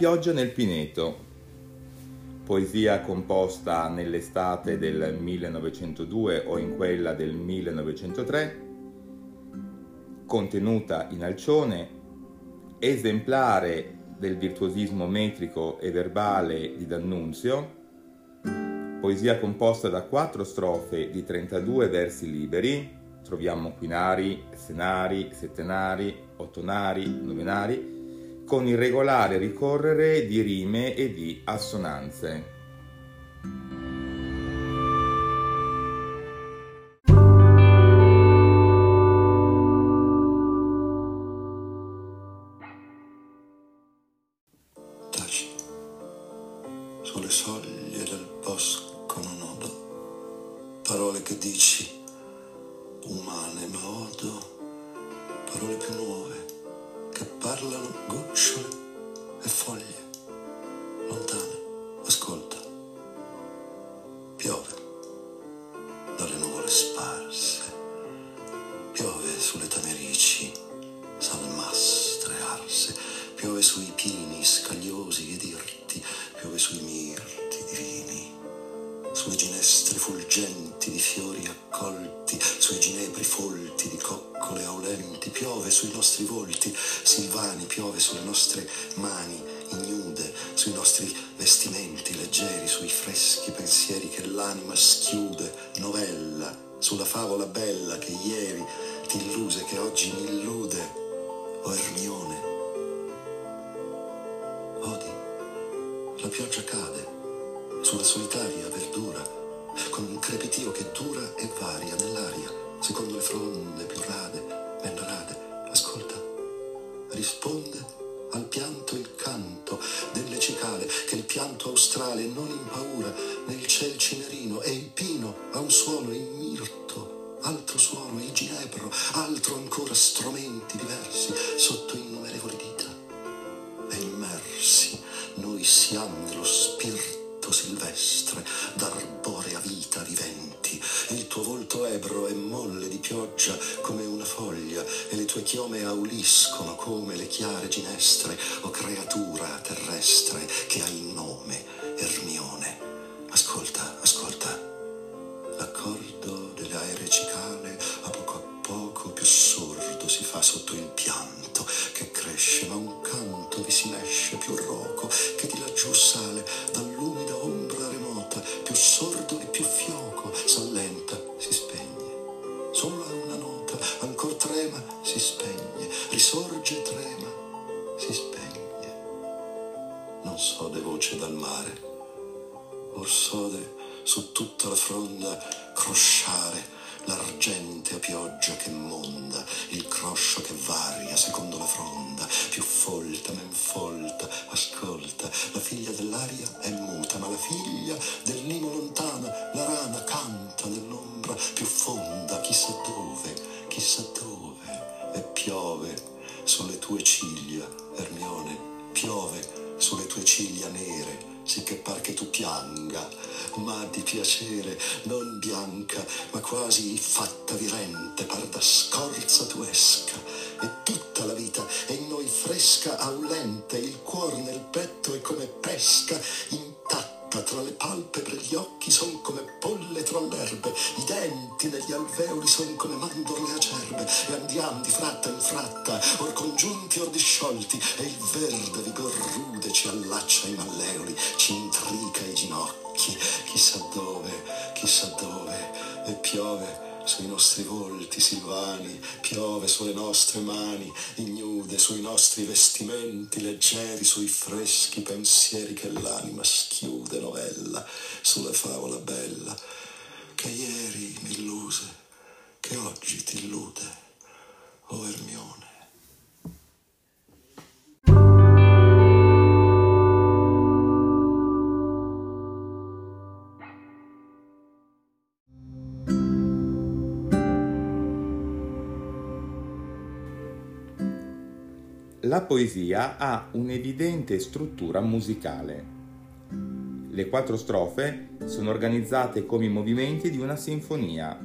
pioggia nel Pineto, poesia composta nell'estate del 1902 o in quella del 1903, contenuta in alcione, esemplare del virtuosismo metrico e verbale di D'Annunzio, poesia composta da quattro strofe di 32 versi liberi, troviamo quinari, senari, settenari, ottonari, novenari, con il regolare ricorrere di rime e di assonanze. sulle soglie del bosco non odo parole che dici umane ma odo parole più nuove parlano gocciole e foglie. Lontane ascolta. Piove dalle nuvole sparse. Piove sulle tamerici salmastre arse. Piove sui pini scagliosi ed irti. Piove sui mirti divini. Sulle ginestre fulgenti di fiori accolti, sui ginepri folti di coccole aulenti, piove sui nostri volti silvani, piove sulle nostre mani ignude, sui nostri vestimenti leggeri, sui freschi pensieri che l'anima schiude, novella, sulla favola bella che ieri ti illuse, che oggi mi illude, o Ermione. Odi, la pioggia cade sulla solitaria verdura, con un crepitio che dura e varia nell'aria, secondo le fronde più rade, meno rade. Ascolta, risponde al pianto il canto delle cicale, che il pianto australe non impaura nel ciel cinerino, e il pino ha un suono ebro è molle di pioggia come una foglia e le tue chiome auliscono come le chiare ginestre, o creatura terrestre che hai nome, Ermione. Crosciare l'argentea pioggia che monda, il croscio che varia secondo la fronda, più folta, men folta, ascolta, la figlia dell'aria è muta, ma la figlia del limo lontana, la rana canta nell'ombra più fonda, chissà dove, chissà dove, e piove sulle tue ciglia, Ermione, piove sulle tue ciglia nere, sicché par che tu pianga, ma di piacere non bianca, ma quasi fatta virente, par da scorza tu esca, e tutta la vita è in noi fresca, aulente, il cuor nel petto è come pesca, intatta tra le palpebre gli occhi son come l'erbe, i denti negli alveoli son come mandorle acerbe, e andiam di fratta in fratta, or congiunti or disciolti, e il verde vigor rude ci allaccia i malleoli, ci intrica i ginocchi, chissà dove, chissà dove, e piove sui nostri volti silvani, piove sulle nostre mani, ignude sui nostri vestimenti leggeri, sui freschi pensieri che l'anima schiude novella, sulla favola bella, che ieri mi illuse, che oggi ti illude, o Ermione. La poesia ha un'evidente struttura musicale. Le quattro strofe sono organizzate come i movimenti di una sinfonia.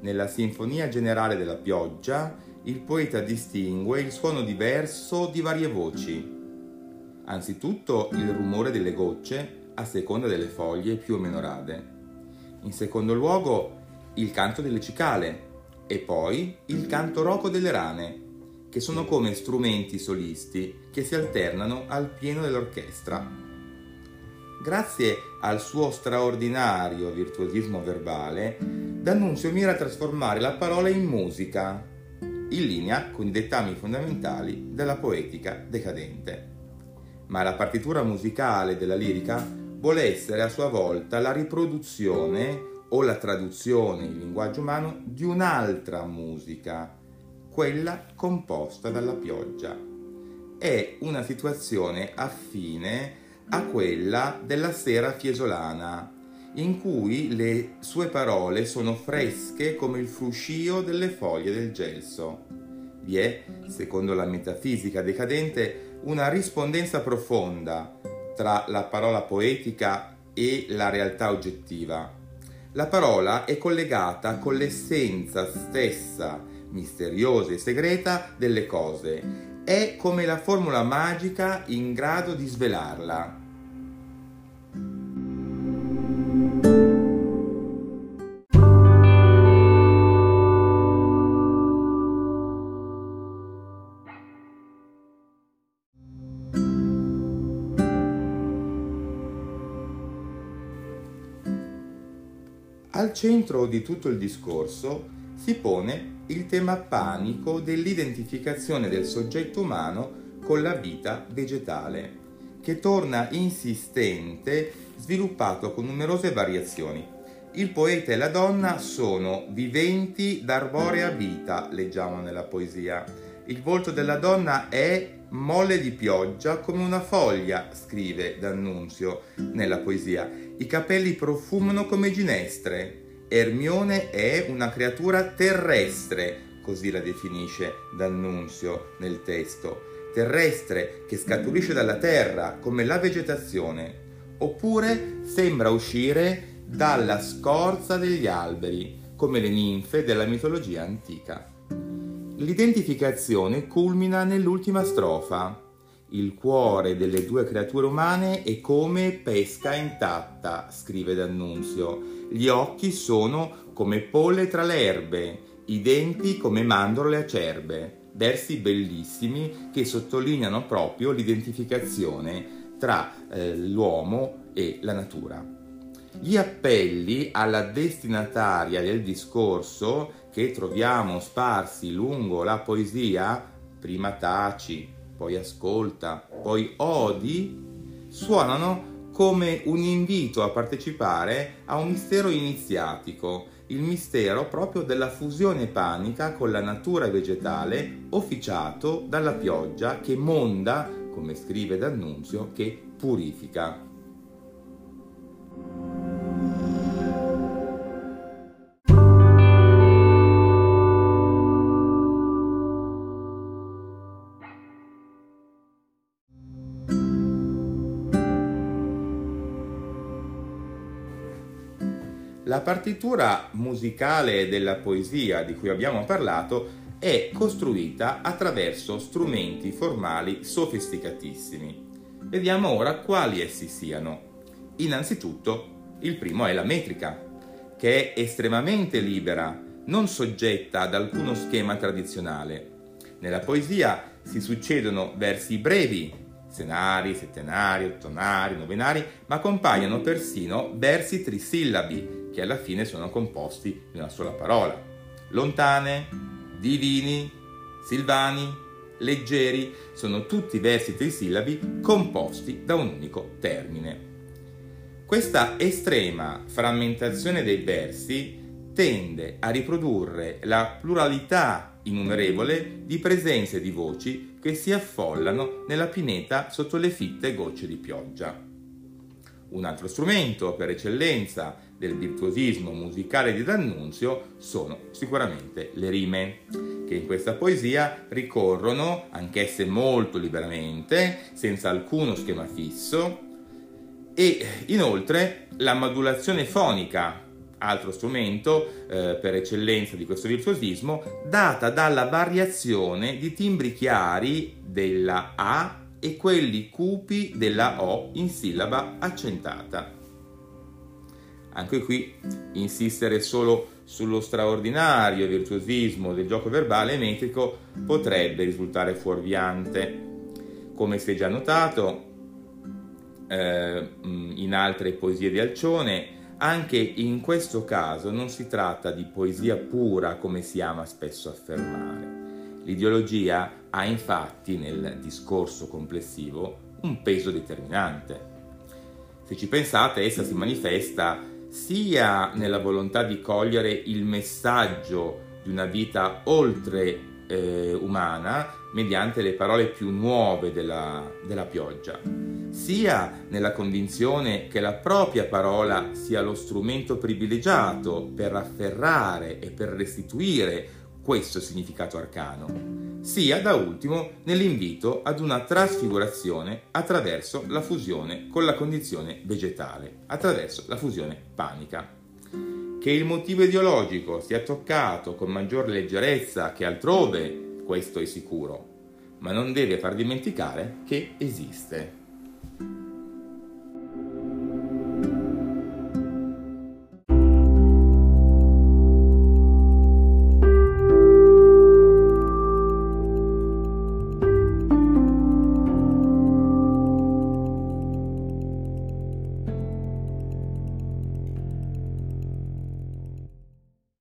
Nella Sinfonia generale della pioggia, il poeta distingue il suono diverso di varie voci. Anzitutto il rumore delle gocce a seconda delle foglie più o meno rade. In secondo luogo il canto delle cicale e poi il canto roco delle rane, che sono come strumenti solisti che si alternano al pieno dell'orchestra. Grazie al suo straordinario virtuosismo verbale, D'Annunzio mira a trasformare la parola in musica, in linea con i dettami fondamentali della poetica decadente. Ma la partitura musicale della lirica vuole essere a sua volta la riproduzione o la traduzione in linguaggio umano di un'altra musica, quella composta dalla pioggia. È una situazione affine a quella della sera fiesolana, in cui le sue parole sono fresche come il fruscio delle foglie del gelso. Vi è, secondo la metafisica decadente, una rispondenza profonda tra la parola poetica e la realtà oggettiva. La parola è collegata con l'essenza stessa, misteriosa e segreta, delle cose. È come la formula magica in grado di svelarla. Al centro di tutto il discorso si pone il tema panico dell'identificazione del soggetto umano con la vita vegetale, che torna insistente, sviluppato con numerose variazioni. Il poeta e la donna sono viventi d'arborea vita, leggiamo nella poesia. Il volto della donna è molle di pioggia come una foglia, scrive D'Annunzio nella poesia. I capelli profumano come ginestre. Ermione è una creatura terrestre, così la definisce D'Annunzio nel testo. Terrestre che scaturisce dalla terra come la vegetazione, oppure sembra uscire dalla scorza degli alberi, come le ninfe della mitologia antica. L'identificazione culmina nell'ultima strofa. Il cuore delle due creature umane è come pesca intatta, scrive D'Annunzio. Gli occhi sono come polle tra le erbe, i denti come mandorle acerbe. Versi bellissimi che sottolineano proprio l'identificazione tra eh, l'uomo e la natura. Gli appelli alla destinataria del discorso che troviamo sparsi lungo la poesia, prima taci, poi ascolta, poi odi, suonano come un invito a partecipare a un mistero iniziatico, il mistero proprio della fusione panica con la natura vegetale officiato dalla pioggia che monda, come scrive D'Annunzio, che purifica. La partitura musicale della poesia di cui abbiamo parlato è costruita attraverso strumenti formali sofisticatissimi. Vediamo ora quali essi siano. Innanzitutto, il primo è la metrica, che è estremamente libera, non soggetta ad alcuno schema tradizionale. Nella poesia si succedono versi brevi, senari, settenari, ottonari, novenari, ma compaiono persino versi trisillabi che alla fine sono composti di una sola parola. Lontane, divini, silvani, leggeri, sono tutti versi trisillabi composti da un unico termine. Questa estrema frammentazione dei versi tende a riprodurre la pluralità innumerevole di presenze di voci che si affollano nella pineta sotto le fitte gocce di pioggia. Un altro strumento per eccellenza del virtuosismo musicale di D'Annunzio sono sicuramente le rime, che in questa poesia ricorrono, anch'esse molto liberamente, senza alcuno schema fisso, e inoltre la modulazione fonica, altro strumento eh, per eccellenza di questo virtuosismo, data dalla variazione di timbri chiari della A e quelli cupi della O in sillaba accentata. Anche qui insistere solo sullo straordinario virtuosismo del gioco verbale metrico potrebbe risultare fuorviante. Come si è già notato eh, in altre poesie di Alcione, anche in questo caso non si tratta di poesia pura come si ama spesso affermare. L'ideologia ha infatti nel discorso complessivo un peso determinante. Se ci pensate, essa si manifesta sia nella volontà di cogliere il messaggio di una vita oltre eh, umana mediante le parole più nuove della, della pioggia, sia nella convinzione che la propria parola sia lo strumento privilegiato per afferrare e per restituire questo significato arcano, sia da ultimo nell'invito ad una trasfigurazione attraverso la fusione con la condizione vegetale, attraverso la fusione panica. Che il motivo ideologico sia toccato con maggior leggerezza che altrove, questo è sicuro, ma non deve far dimenticare che esiste.